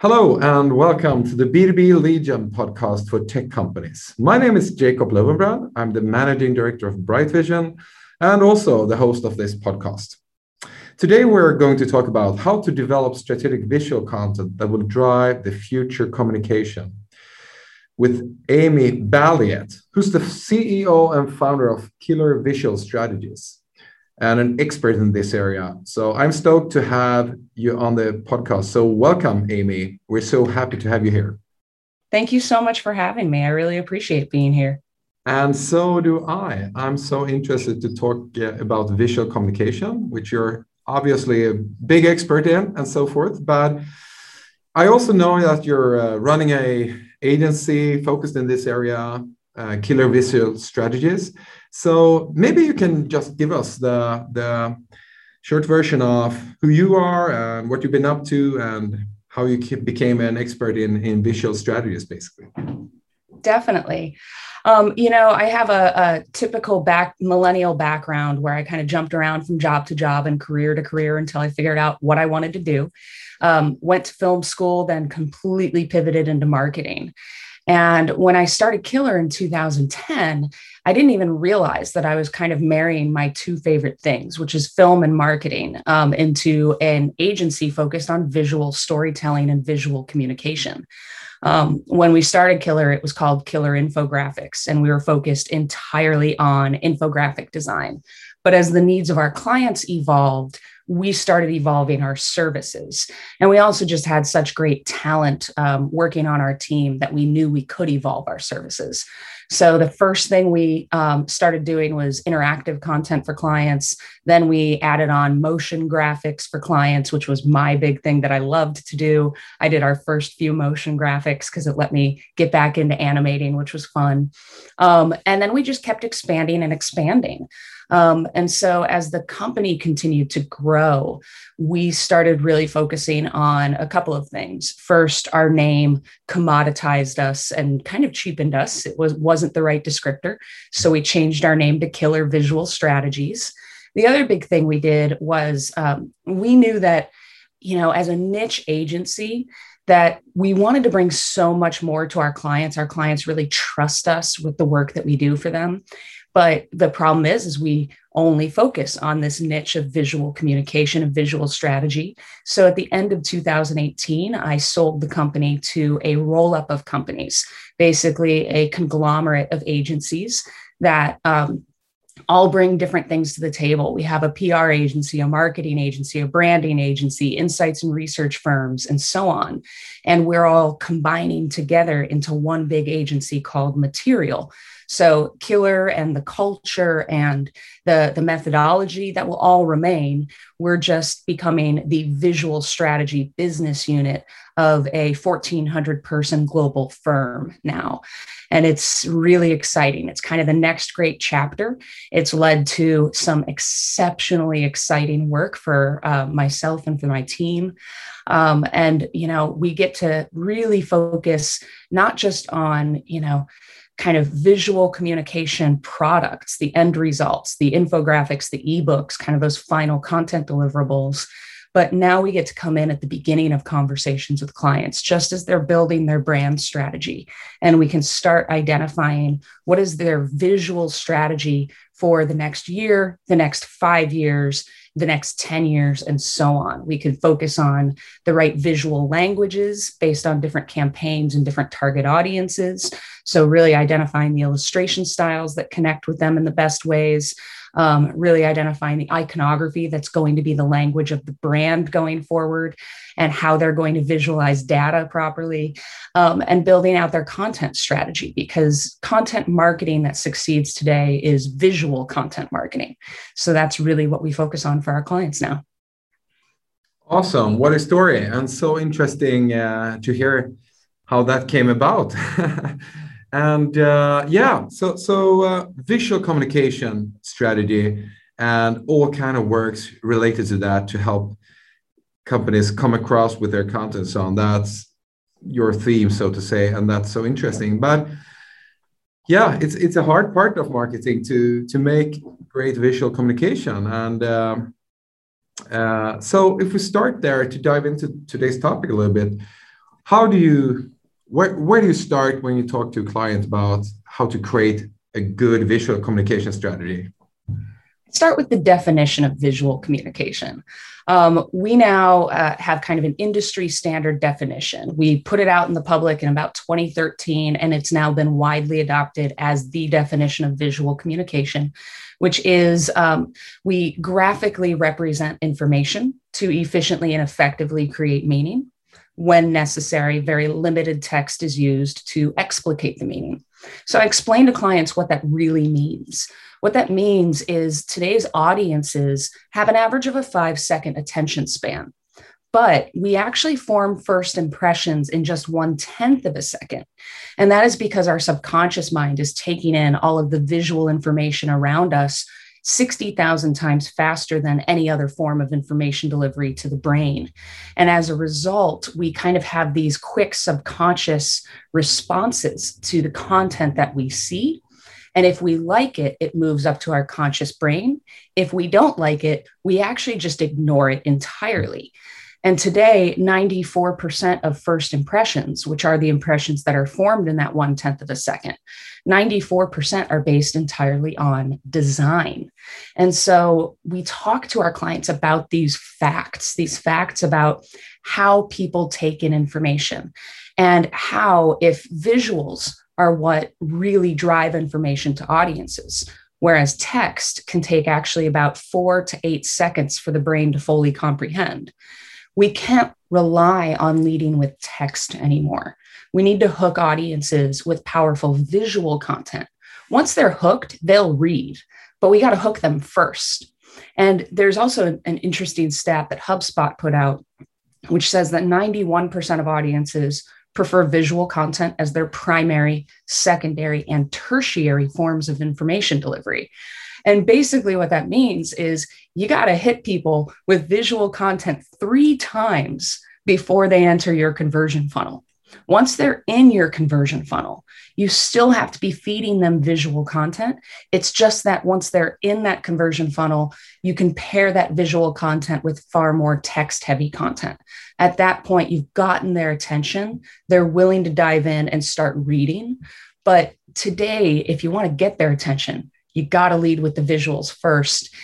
Hello and welcome to the B2B Lead Gen podcast for tech companies. My name is Jacob Löwenbrand. I'm the managing director of Bright Vision and also the host of this podcast. Today, we're going to talk about how to develop strategic visual content that will drive the future communication with Amy Balliet, who's the CEO and founder of Killer Visual Strategies and an expert in this area. So I'm stoked to have you on the podcast. So welcome, Amy. We're so happy to have you here. Thank you so much for having me. I really appreciate being here. And so do I. I'm so interested to talk about visual communication, which you're obviously a big expert in and so forth. But I also know that you're uh, running a agency focused in this area, uh, Killer Visual Strategies. So maybe you can just give us the the short version of who you are and what you've been up to and how you became an expert in in visual strategies, basically. Definitely. Um, you know, I have a, a, typical back millennial background where I kind of jumped around from job to job and career to career until I figured out what I wanted to do. Um, went to film school, then completely pivoted into marketing. And when I started Killer in 2010, I didn't even realize that I was kind of marrying my two favorite things, which is film and marketing, um, into an agency focused on visual storytelling and visual communication. Um, when we started Killer, it was called Killer Infographics, and we were focused entirely on infographic design. But as the needs of our clients evolved, we started evolving our services. And we also just had such great talent um, working on our team that we knew we could evolve our services. So the first thing we um, started doing was interactive content for clients. Then we added on motion graphics for clients, which was my big thing that I loved to do. I did our first few motion graphics because it let me get back into animating, which was fun. Um, and then we just kept expanding and expanding. Um, and so, as the company continued to grow, we started really focusing on a couple of things. First, our name commoditized us and kind of cheapened us. It was wasn't the right descriptor, so we changed our name to Killer Visual Strategies. The other big thing we did was um, we knew that, you know, as a niche agency, that we wanted to bring so much more to our clients. Our clients really trust us with the work that we do for them. But the problem is, is we only focus on this niche of visual communication and visual strategy. So at the end of 2018, I sold the company to a roll up of companies, basically a conglomerate of agencies that um, all bring different things to the table. We have a PR agency, a marketing agency, a branding agency, insights and research firms, and so on. And we're all combining together into one big agency called Material. So killer and the culture and the, the methodology that will all remain. We're just becoming the visual strategy business unit of a 1400 person global firm now. And it's really exciting. It's kind of the next great chapter. It's led to some exceptionally exciting work for uh, myself and for my team. Um, and, you know, we get to really focus not just on, you know, kind of visual communication products, the end results, the infographics, the ebooks, kind of those final content deliverables. But now we get to come in at the beginning of conversations with clients, just as they're building their brand strategy. And we can start identifying what is their visual strategy for the next year, the next five years, the next 10 years, and so on. We could focus on the right visual languages based on different campaigns and different target audiences. So, really identifying the illustration styles that connect with them in the best ways, um, really identifying the iconography that's going to be the language of the brand going forward and how they're going to visualize data properly um, and building out their content strategy because content marketing that succeeds today is visual content marketing. So that's really what we focus on for our clients now. Awesome. What a story. And so interesting uh, to hear how that came about. and uh, yeah, so so uh, visual communication strategy and all kind of works related to that to help companies come across with their content. So on that's your theme, so to say, and that's so interesting. But yeah, it's it's a hard part of marketing to to make great visual communication. And uh, uh, so if we start there to dive into today's topic a little bit, how do you where where do you start when you talk to a client about how to create a good visual communication strategy? Start with the definition of visual communication. Um, we now uh, have kind of an industry standard definition. We put it out in the public in about 2013, and it's now been widely adopted as the definition of visual communication, which is um, we graphically represent information to efficiently and effectively create meaning. When necessary, very limited text is used to explicate the meaning. So I explain to clients what that really means. What that means is today's audiences have an average of a five second attention span, but we actually form first impressions in just one tenth of a second. And that is because our subconscious mind is taking in all of the visual information around us 60,000 times faster than any other form of information delivery to the brain. And as a result, we kind of have these quick subconscious responses to the content that we see and if we like it, it moves up to our conscious brain. If we don't like it, we actually just ignore it entirely. And today, 94% of first impressions, which are the impressions that are formed in that one tenth of a second, 94% are based entirely on design. And so we talk to our clients about these facts, these facts about how people take in information and how, if visuals are what really drive information to audiences. Whereas text can take actually about four to eight seconds for the brain to fully comprehend. We can't rely on leading with text anymore. We need to hook audiences with powerful visual content. Once they're hooked, they'll read, but we got to hook them first. And there's also an interesting stat that HubSpot put out, which says that 91% of audiences prefer visual content as their primary, secondary, and tertiary forms of information delivery. And basically, what that means is you got to hit people with visual content three times before they enter your conversion funnel. Once they're in your conversion funnel, you still have to be feeding them visual content. It's just that once they're in that conversion funnel, you can pair that visual content with far more text heavy content. At that point, you've gotten their attention. They're willing to dive in and start reading. But today, if you want to get their attention, you got to lead with the visuals first.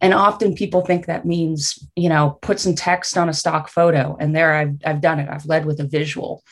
And often people think that means, you know, put some text on a stock photo. And there I've, I've done it. I've led with a visual.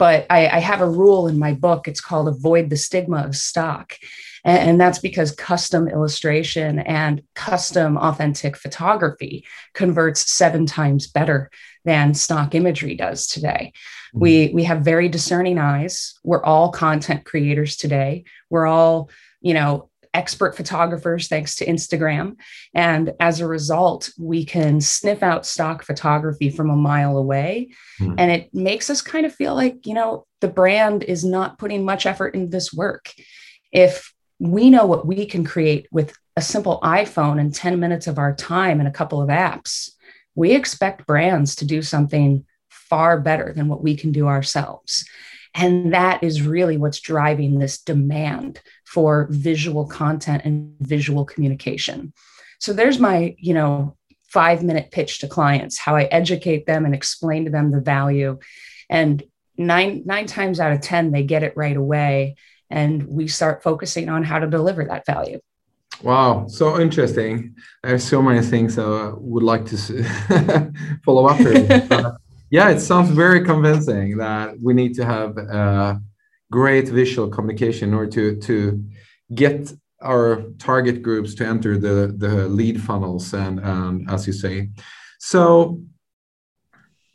But I, I have a rule in my book. It's called Avoid the Stigma of Stock. And, and that's because custom illustration and custom authentic photography converts seven times better than stock imagery does today. Mm-hmm. We, we have very discerning eyes. We're all content creators today. We're all, you know, expert photographers thanks to Instagram. And as a result, we can sniff out stock photography from a mile away. Mm. And it makes us kind of feel like, you know, the brand is not putting much effort into this work. If we know what we can create with a simple iPhone and 10 minutes of our time and a couple of apps, we expect brands to do something far better than what we can do ourselves. And that is really what's driving this demand for visual content and visual communication. So there's my, you know, five minute pitch to clients, how I educate them and explain to them the value. And nine, nine times out of 10, they get it right away. And we start focusing on how to deliver that value. Wow, so interesting. There's so many things I would like to follow up with. yeah, it sounds very convincing that we need to have uh, great visual communication in order to to get our target groups to enter the the lead funnels and and as you say. So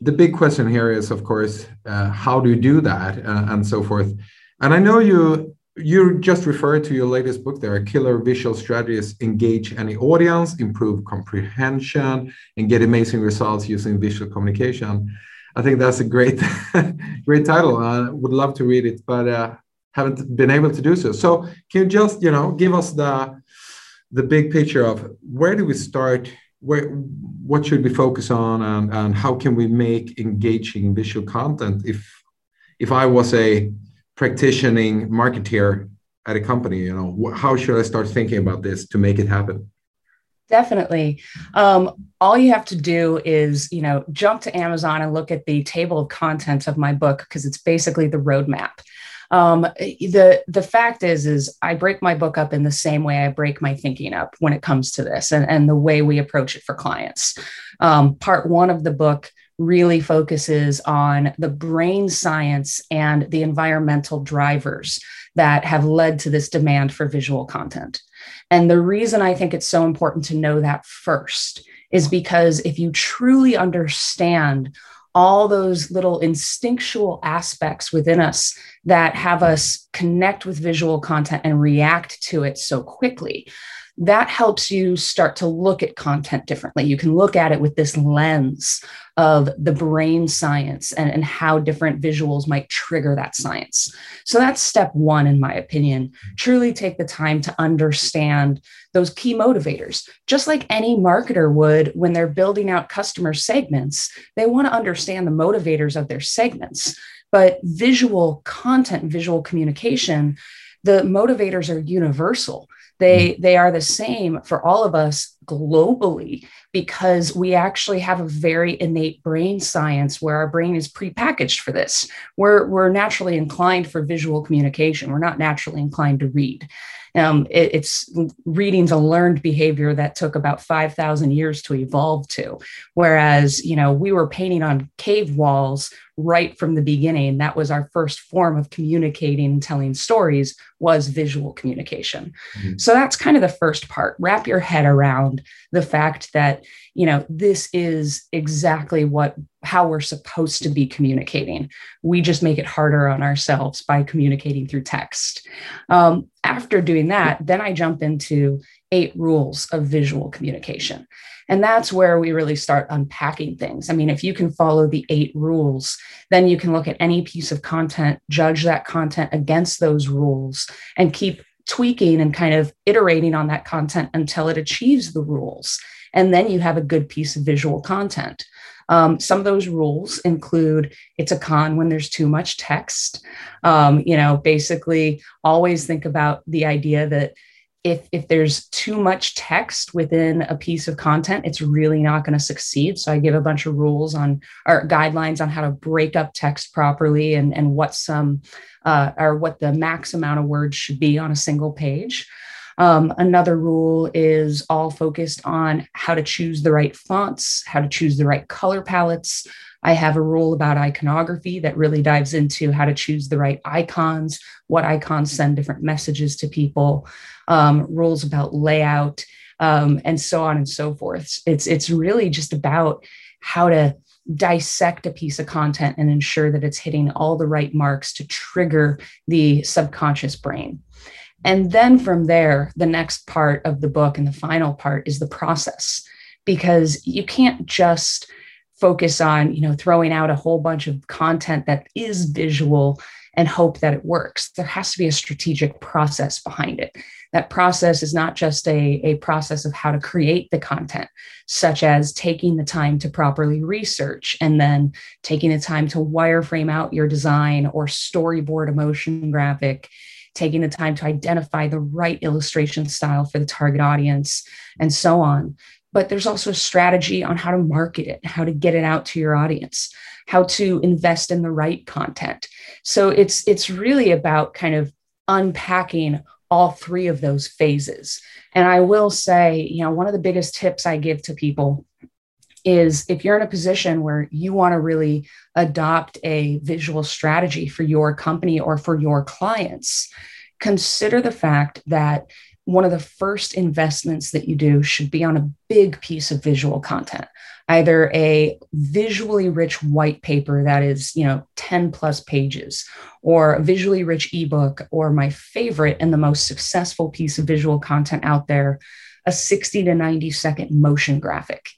the big question here is, of course, uh, how do you do that uh, and so forth. And I know you you just referred to your latest book there are killer visual strategies engage any audience improve comprehension and get amazing results using visual communication I think that's a great, great title. I would love to read it, but uh, haven't been able to do so. So can you just, you know, give us the the big picture of where do we start? Where what should we focus on, and, and how can we make engaging visual content? If if I was a practicing marketeer at a company, you know, how should I start thinking about this to make it happen? Definitely. Um, all you have to do is, you know, jump to Amazon and look at the table of contents of my book because it's basically the roadmap. Um, the the fact is, is I break my book up in the same way I break my thinking up when it comes to this, and, and the way we approach it for clients. Um, part one of the book really focuses on the brain science and the environmental drivers that have led to this demand for visual content. And the reason I think it's so important to know that first is because if you truly understand all those little instinctual aspects within us that have us connect with visual content and react to it so quickly, that helps you start to look at content differently. You can look at it with this lens of the brain science and, and how different visuals might trigger that science. So that's step one, in my opinion. Truly take the time to understand those key motivators. Just like any marketer would when they're building out customer segments, they want to understand the motivators of their segments. But visual content, visual communication, the motivators are universal they mm. they are the same for all of us globally because we actually have a very innate brain science where our brain is prepackaged for this. We're we're naturally inclined for visual communication. We're not naturally inclined to read. Um, it, it's reading's a learned behavior that took about 5,000 years to evolve to. Whereas, you know, we were painting on cave walls right from the beginning. That was our first form of communicating telling stories was visual communication. Mm-hmm. So that's kind of the first part. Wrap your head around the fact that, you know, this is exactly what how we're supposed to be communicating. We just make it harder on ourselves by communicating through text. Um, after doing that, then I jump into eight rules of visual communication. And that's where we really start unpacking things. I mean, if you can follow the eight rules, then you can look at any piece of content, judge that content against those rules, and keep tweaking and kind of iterating on that content until it achieves the rules. And then you have a good piece of visual content. Um, some of those rules include it's a con when there's too much text. Um, you know, basically, always think about the idea that if if there's too much text within a piece of content it's really not going to succeed so i give a bunch of rules on or guidelines on how to break up text properly and and what some uh, or what the max amount of words should be on a single page um, another rule is all focused on how to choose the right fonts how to choose the right color palettes I have a rule about iconography that really dives into how to choose the right icons, what icons send different messages to people, um, rules about layout, um, and so on and so forth. It's it's really just about how to dissect a piece of content and ensure that it's hitting all the right marks to trigger the subconscious brain. And then from there, the next part of the book and the final part is the process, because you can't just focus on you know throwing out a whole bunch of content that is visual and hope that it works. There has to be a strategic process behind it. That process is not just a, a process of how to create the content such as taking the time to properly research and then taking the time to wireframe out your design or storyboard a motion graphic taking the time to identify the right illustration style for the target audience and so on but there's also a strategy on how to market it, how to get it out to your audience, how to invest in the right content. So it's it's really about kind of unpacking all three of those phases. And I will say, you know, one of the biggest tips I give to people is if you're in a position where you want to really adopt a visual strategy for your company or for your clients, consider the fact that one of the first investments that you do should be on a big piece of visual content either a visually rich white paper that is you know 10 plus pages or a visually rich ebook or my favorite and the most successful piece of visual content out there a 60 to 90 second motion graphic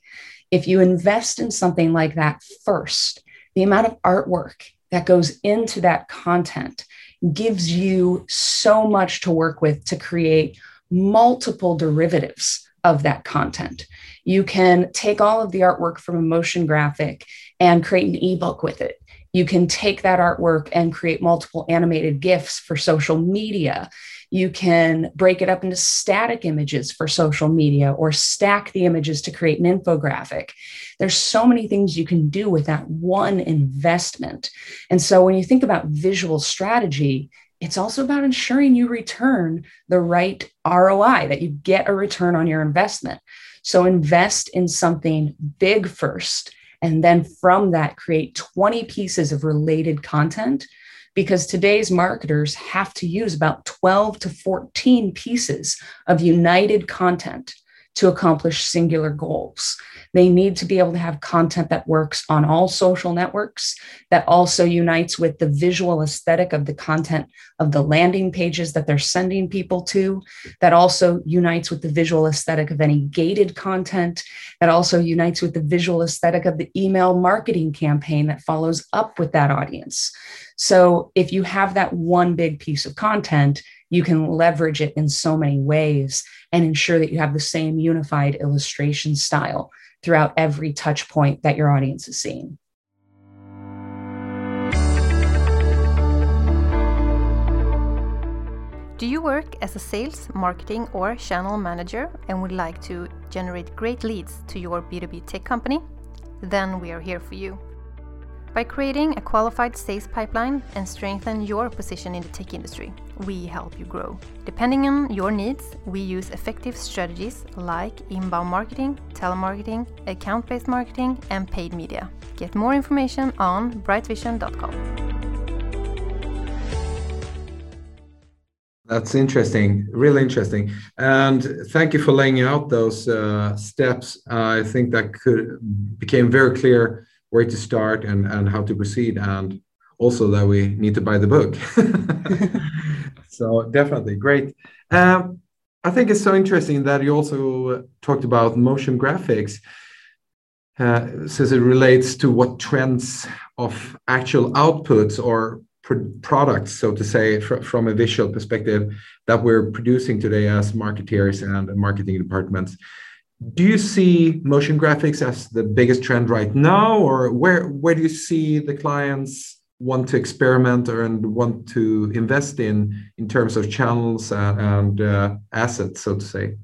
if you invest in something like that first the amount of artwork that goes into that content gives you so much to work with to create multiple derivatives of that content. You can take all of the artwork from a motion graphic and create an ebook with it. You can take that artwork and create multiple animated GIFs for social media. You can break it up into static images for social media or stack the images to create an infographic. There's so many things you can do with that one investment. And so when you think about visual strategy, it's also about ensuring you return the right ROI, that you get a return on your investment. So invest in something big first. And then from that, create 20 pieces of related content because today's marketers have to use about 12 to 14 pieces of united content to accomplish singular goals. They need to be able to have content that works on all social networks, that also unites with the visual aesthetic of the content of the landing pages that they're sending people to, that also unites with the visual aesthetic of any gated content, that also unites with the visual aesthetic of the email marketing campaign that follows up with that audience. So if you have that one big piece of content, you can leverage it in so many ways and ensure that you have the same unified illustration style throughout every touch point that your audience is seeing. Do you work as a sales, marketing, or channel manager and would like to generate great leads to your B2B tech company? Then we are here for you. By creating a qualified sales pipeline and strengthen your position in the tech industry, we help you grow. Depending on your needs, we use effective strategies like inbound marketing, telemarketing, account based marketing, and paid media. Get more information on brightvision.com. That's interesting, really interesting. And thank you for laying out those uh, steps. I think that could became very clear where to start and, and how to proceed and also that we need to buy the book. So definitely great. Um, i think it's so interesting that you also talked about motion graphics uh, since it relates to what trends of actual outputs or products so to say fr from a visual perspective that we're producing today as marketeers and marketing departments do you see motion graphics as the biggest trend right now or where where do you see the clients want to experiment or and want to invest in in terms of channels and, and uh, assets so to say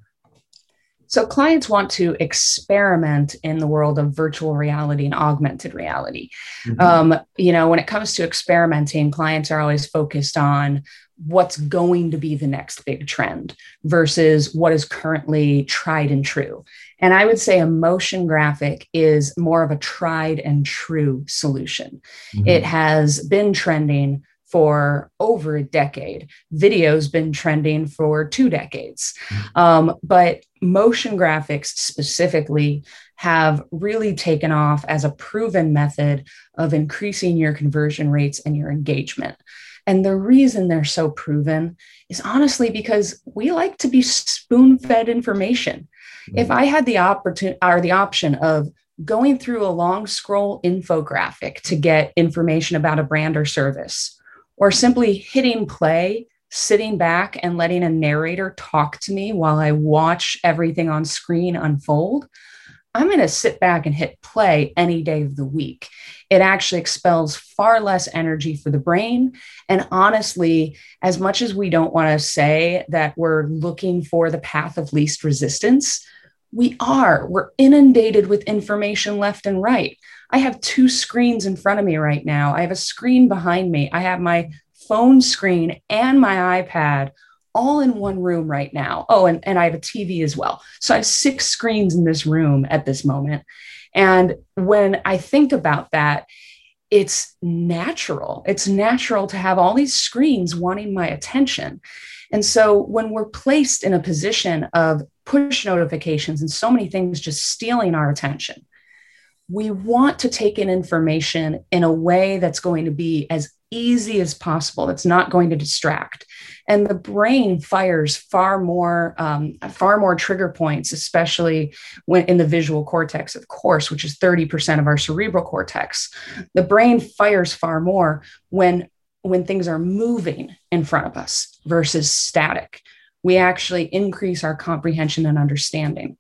so clients want to experiment in the world of virtual reality and augmented reality mm-hmm. um, you know when it comes to experimenting clients are always focused on what's going to be the next big trend versus what is currently tried and true. And I would say a motion graphic is more of a tried and true solution. Mm-hmm. It has been trending for over a decade. Video's been trending for two decades. Um, but motion graphics specifically have really taken off as a proven method of increasing your conversion rates and your engagement. And the reason they're so proven is honestly because we like to be spoon fed information. Mm-hmm. If I had the opportunity or the option of going through a long scroll infographic to get information about a brand or service, or simply hitting play, sitting back and letting a narrator talk to me while I watch everything on screen unfold, I'm going to sit back and hit play any day of the week. It actually expels far less energy for the brain. And honestly, as much as we don't want to say that we're looking for the path of least resistance, we are. We're inundated with information left and right. I have two screens in front of me right now. I have a screen behind me. I have my phone screen and my iPad all in one room right now. Oh, and, and I have a TV as well. So I have six screens in this room at this moment. And when I think about that, it's natural. It's natural to have all these screens wanting my attention. And so when we're placed in a position of push notifications and so many things just stealing our attention, we want to take in information in a way that's going to be as easy as possible that's not going to distract. And the brain fires far more um, far more trigger points especially when in the visual cortex of course which is 30% of our cerebral cortex. The brain fires far more when when things are moving in front of us versus static we actually increase our comprehension and understanding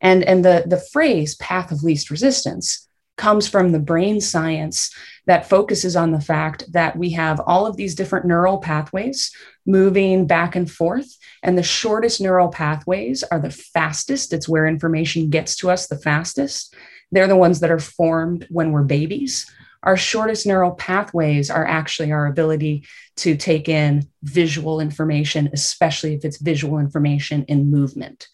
and and the the phrase path of least resistance comes from the brain science that focuses on the fact that we have all of these different neural pathways moving back and forth. And the shortest neural pathways are the fastest. It's where information gets to us the fastest. They're the ones that are formed when we're babies. Our shortest neural pathways are actually our ability to take in visual information, especially if it's visual information in movement.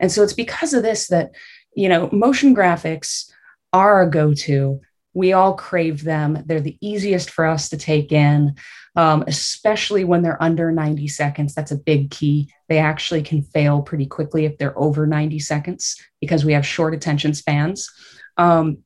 And so it's because of this that, you know, motion graphics are a go to we all crave them. They're the easiest for us to take in, um, especially when they're under 90 seconds. That's a big key. They actually can fail pretty quickly if they're over 90 seconds because we have short attention spans. Um,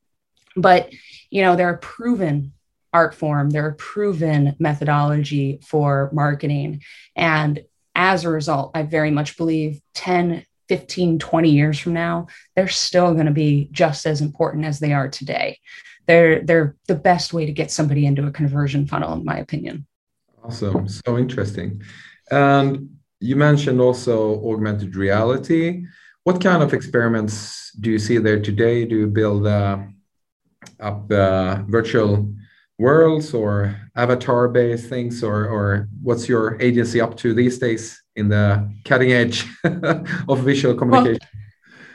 but, you know, they're a proven art form, they're a proven methodology for marketing. And as a result, I very much believe 10, 15, 20 years from now, they're still going to be just as important as they are today. They're they're the best way to get somebody into a conversion funnel in my opinion. Awesome. So interesting. And you mentioned also augmented reality. What kind of experiments do you see there today? Do you build up uh, virtual worlds or avatar based things or or what's your agency up to these days in the cutting edge of visual communication? well,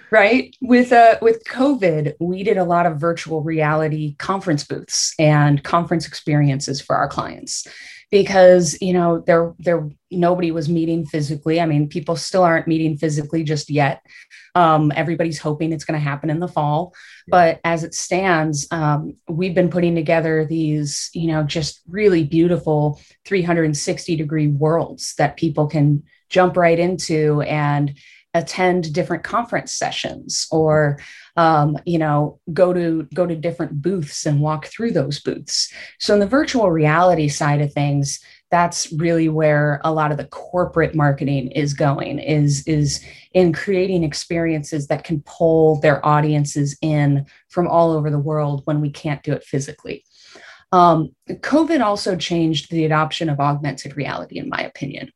right? With uh with covid we did a lot of virtual reality conference booths and conference experiences for our clients because you know there there nobody was meeting physically. I mean people still aren't meeting physically just yet um, everybody's hoping it's going to happen in the fall. But as it stands um, we've been putting together these you know just really beautiful 360 degree worlds that people can jump right into and attend different conference sessions or um, you know go to go to different booths and walk through those booths. So in the virtual reality side of things that's really where a lot of the corporate marketing is going is is in creating experiences that can pull their audiences in from all over the world when we can't do it physically um, covid also changed the adoption of augmented reality in my opinion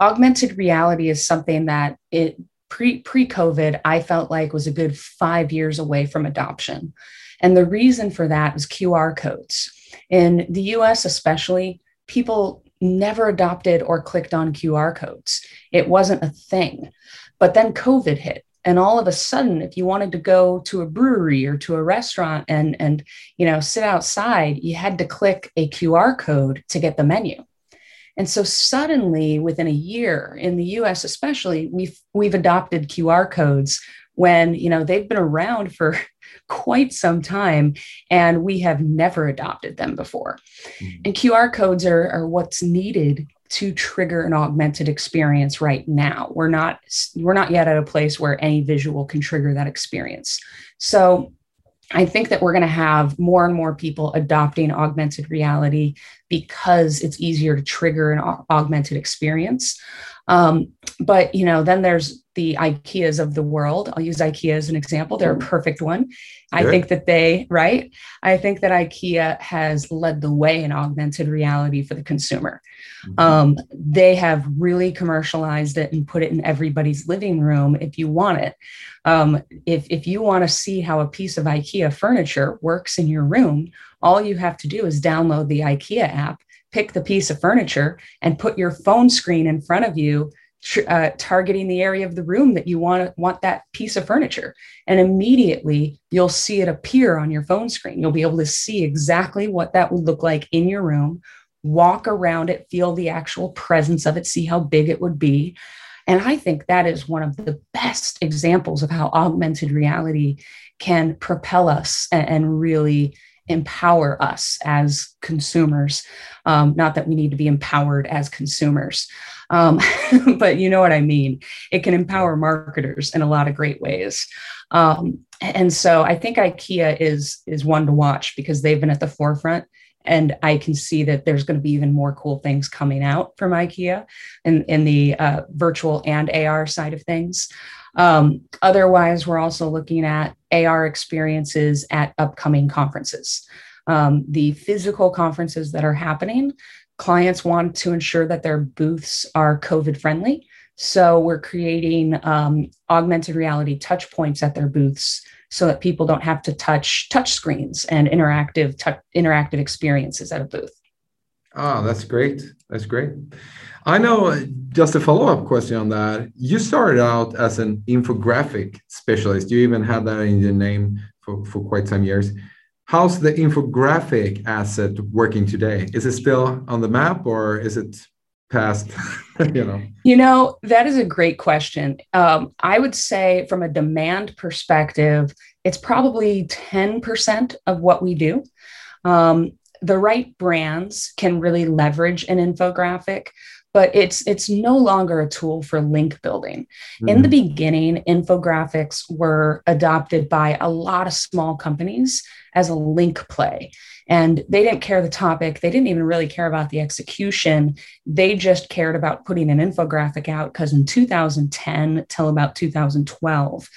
augmented reality is something that it pre pre COVID, I felt like was a good five years away from adoption. And the reason for that was QR codes. In the US, especially, people never adopted or clicked on QR codes. It wasn't a thing. But then COVID hit. And all of a sudden, if you wanted to go to a brewery or to a restaurant and, and you know sit outside, you had to click a QR code to get the menu. And so suddenly, within a year, in the U.S. especially, we've we've adopted QR codes when you know they've been around for quite some time, and we have never adopted them before. Mm-hmm. And QR codes are, are what's needed to trigger an augmented experience right now. We're not we're not yet at a place where any visual can trigger that experience. So I think that we're going to have more and more people adopting augmented reality because it's easier to trigger an augmented experience. Um, but you know, then there's the IKEAs of the world. I'll use IKEA as an example. They're a perfect one. I think that they, right? I think that IKEA has led the way in augmented reality for the consumer. Mm-hmm. Um, they have really commercialized it and put it in everybody's living room if you want it. Um, if, if you want to see how a piece of IKEA furniture works in your room, all you have to do is download the IKEA app, pick the piece of furniture, and put your phone screen in front of you uh, targeting the area of the room that you want want that piece of furniture. And immediately you'll see it appear on your phone screen. You'll be able to see exactly what that would look like in your room walk around it feel the actual presence of it see how big it would be. And i think that is one of the best examples of how augmented reality can propel us and, and really empower us as consumers. Um, not that we need to be empowered as consumers, um, but you know what I mean. It can empower marketers in a lot of great ways. Um, and so I think IKEA is is one to watch because they've been at the forefront and I can see that there's going to be even more cool things coming out from IKEA in, in the uh, virtual and AR side of things. Um, otherwise, we're also looking at AR experiences at upcoming conferences. Um, the physical conferences that are happening, clients want to ensure that their booths are COVID friendly. So we're creating um, augmented reality touch points at their booths so that people don't have to touch touch screens and interactive touch, interactive experiences at a booth. Ah, that's great. That's great. I know just a follow-up question on that. You started out as an infographic specialist. You even had that in your name for, for quite some years. How's the infographic asset working today? Is it still on the map or is it past you know you know that is a great question um, i would say from a demand perspective it's probably 10% of what we do um, the right brands can really leverage an infographic but it's it's no longer a tool for link building. Mm. In the mm-hmm. beginning, infographics were adopted by a lot of small companies as a link play. And they didn't care the topic. They didn't even really care about the execution. They just cared about putting an infographic out because in 2010 till about 2012,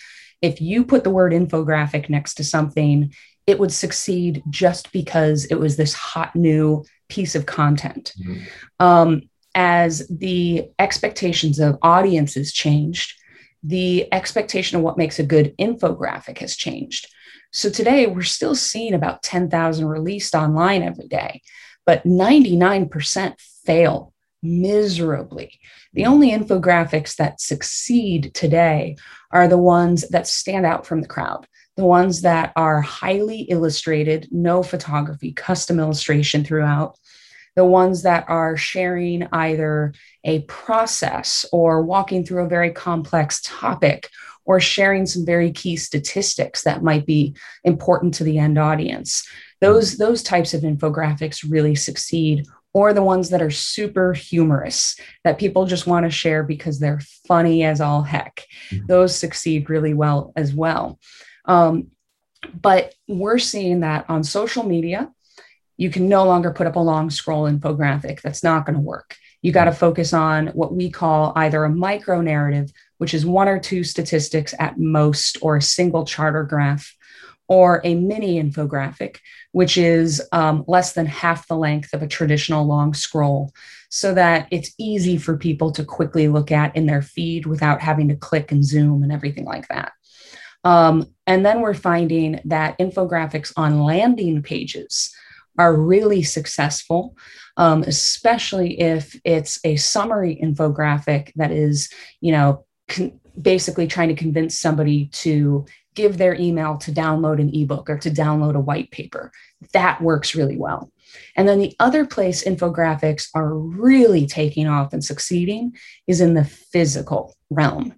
if you put the word infographic next to something, it would succeed just because it was this hot new piece of content. Mm-hmm. Um, as the expectations of audiences changed, the expectation of what makes a good infographic has changed. So today we're still seeing about 10,000 released online every day, but 99% fail miserably. The hmm. only infographics that succeed today are the ones that stand out from the crowd, the ones that are highly illustrated, no photography, custom illustration throughout, the ones that are sharing either a process or walking through a very complex topic or sharing some very key statistics that might be important to the end audience. Those, those types of infographics really succeed, or the ones that are super humorous that people just want to share because they're funny as all heck. Mm-hmm. Those succeed really well as well. Um, but we're seeing that on social media, you can no longer put up a long scroll infographic. That's not going to work. You got to focus on what we call either a micro narrative, which is one or two statistics at most, or a single charter graph, or a mini infographic, which is um, less than half the length of a traditional long scroll, so that it's easy for people to quickly look at in their feed without having to click and zoom and everything like that. Um, and then we're finding that infographics on landing pages are really successful, um, especially if it's a summary infographic that is, you know, con- basically trying to convince somebody to give their email to download an ebook or to download a white paper. That works really well. And then the other place infographics are really taking off and succeeding is in the physical realm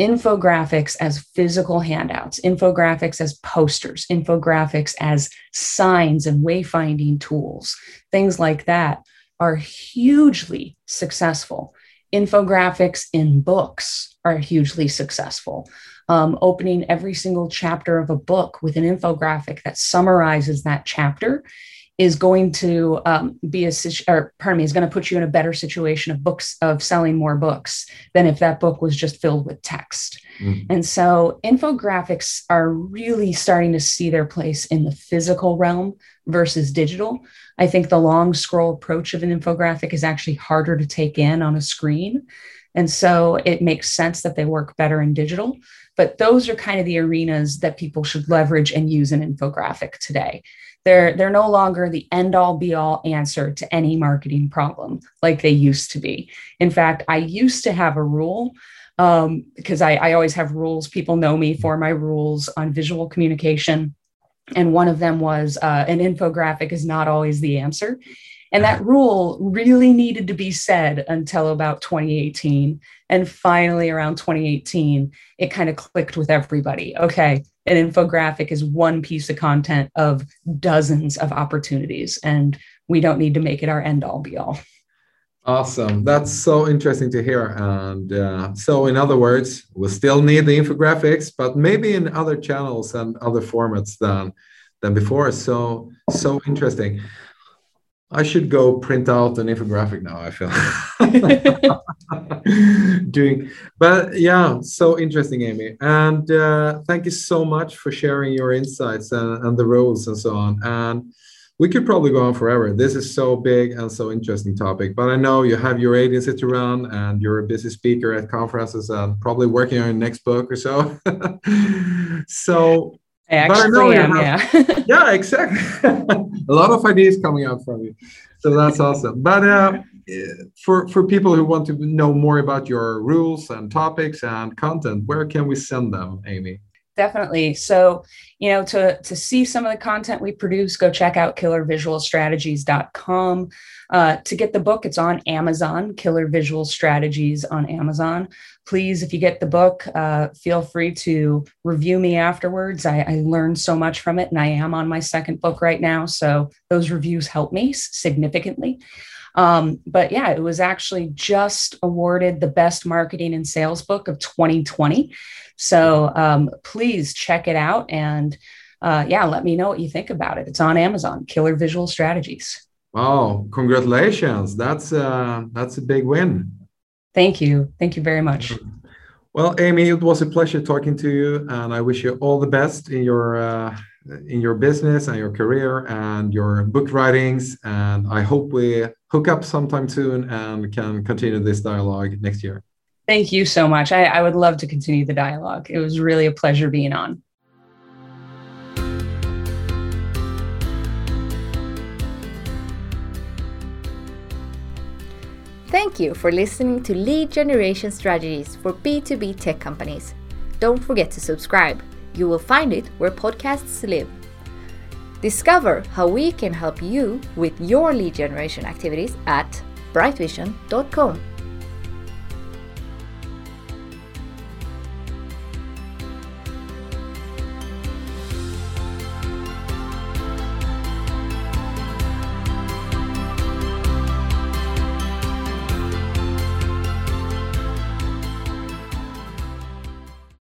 infographics as physical handouts, infographics as posters, infographics as signs and wayfinding tools, things like that are hugely successful. Infographics in books are hugely successful. Um, opening every single chapter of a book with an infographic that summarizes that chapter is going to um, be a or pardon me is going to put you in a better situation of books of selling more books than if that book was just filled with text. Mm. and so infographics are really starting to see their place in the physical realm versus digital. I think the long scroll approach of an infographic is actually harder to take in on a screen. And so it makes sense that they work better in digital but those are kind of the arenas that people should leverage and use an infographic today they're they're no longer the end all be all answer to any marketing problem like they used to be. In fact, I used to have a rule um, because I, I always have rules. People know me for my rules on visual communication. And one of them was uh, an infographic is not always the answer. And that rule really needed to be said until about 2018. And finally, around 2018, it kind of clicked with everybody. Okay, an infographic is one piece of content of dozens of opportunities and we don't need to make it our end all be all. Awesome. That's so interesting to hear. And uh, so in other words we still need the infographics but maybe in other channels and other formats than than before. So so interesting I should go print out an infographic now. I feel doing, but yeah, so interesting, Amy. And uh, thank you so much for sharing your insights and, and the roles and so on. And we could probably go on forever. This is so big and so interesting topic. But I know you have your agency to run, and you're a busy speaker at conferences, and probably working on your next book or so. so I actually am, yeah. yeah, exactly. a lot of ideas coming out from you. So that's awesome. But uh, for, for people who want to know more about your rules and topics and content, where can we send them, Amy? Definitely. So, you know, to, to see some of the content we produce, go check out killervisualstrategies.com. Uh, to get the book, it's on Amazon, Killer Visual Strategies on Amazon. Please, if you get the book, uh, feel free to review me afterwards. I, I learned so much from it, and I am on my second book right now. So those reviews help me significantly. Um, but yeah, it was actually just awarded the best marketing and sales book of 2020. So um, please check it out and uh, yeah, let me know what you think about it. It's on Amazon, Killer Visual Strategies. Oh, congratulations! That's uh, that's a big win. Thank you. Thank you very much. Well, Amy, it was a pleasure talking to you, and I wish you all the best in your uh, in your business and your career and your book writings. And I hope we hook up sometime soon and can continue this dialogue next year. Thank you so much. I, I would love to continue the dialogue. It was really a pleasure being on. Thank you for listening to Lead Generation Strategies for B2B tech companies. Don't forget to subscribe. You will find it where podcasts live. Discover how we can help you with your lead generation activities at brightvision.com.